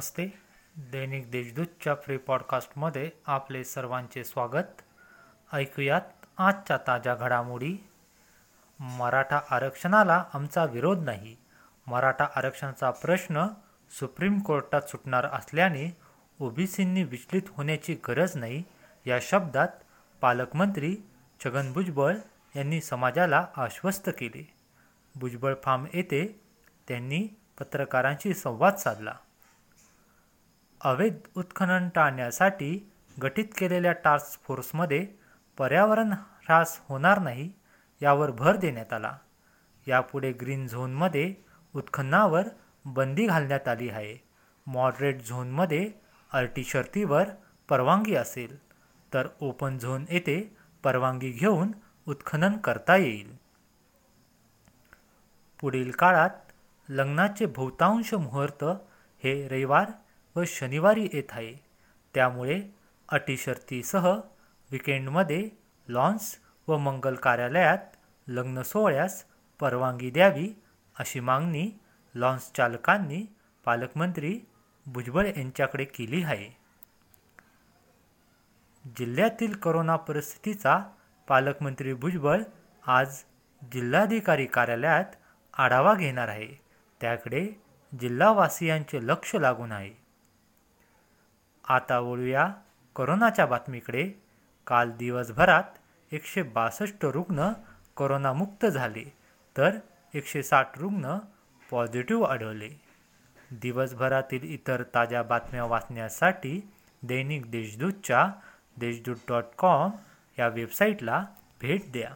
नमस्ते. दैनिक देशदूतच्या free पॉडकास्टमध्ये आपले सर्वांचे स्वागत. ऐकूयात आजच्या ताज्या घडामोडी. मराठा आरक्षणाला आमचा विरोध नाही. मराठा आरक्षणाचा प्रश्न सुप्रीम कोर्टात सुटणार असल्याने ओबीसींनी विचलित होण्याची गरज नाही या शब्दात पालकमंत्री छगन भुजबळ यांनी समाजाला आश्वस्त केले. भुजबळ फार्म येथे त्यांनी पत्रकारांशी संवाद साधला. अवैध उत्खनन टाळण्यासाठी गठीत केलेल्या टास्क फोर्समध्ये पर्यावरण ह्रास होणार नाही यावर भर देण्यात आला. यापुढे ग्रीन झोनमध्ये उत्खननावर बंदी घालण्यात आली आहे. मॉडरेट झोनमध्ये अटी शर्तीवर परवानगी असेल. तर ओपन झोन येथे परवानगी घेऊन उत्खनन करता येईल. पुढील काळात लग्नाचे बहुतांश मुहूर्त हे रविवार व शनिवारी येत आहे. त्यामुळे अटी शर्तीसह विकेंडमध्ये लॉन्स व मंगल कार्यालयात लग्न सोहळ्यास परवानगी द्यावी अशी मागणी लॉन्स चालकांनी पालकमंत्री भुजबळ यांच्याकडे केली आहे. जिल्ह्यातील करोना परिस्थितीचा पालकमंत्री भुजबळ आज जिल्हाधिकारी कार्यालयात आढावा घेणार आहे. त्याकडे जिल्हावासियांचे लक्ष लागून आहे. आता वळूया करोनाच्या बातमीकडे. काल दिवसभरात एकशे बासष्ट रुग्ण करोनामुक्त झाले तर एकशे साठ रुग्ण पॉझिटिव्ह आढळले. दिवसभरातील इतर ताज्या बातम्या वाचण्यासाठी दैनिक देशदूतच्या देशदूत डॉट कॉम या वेबसाईटला भेट द्या.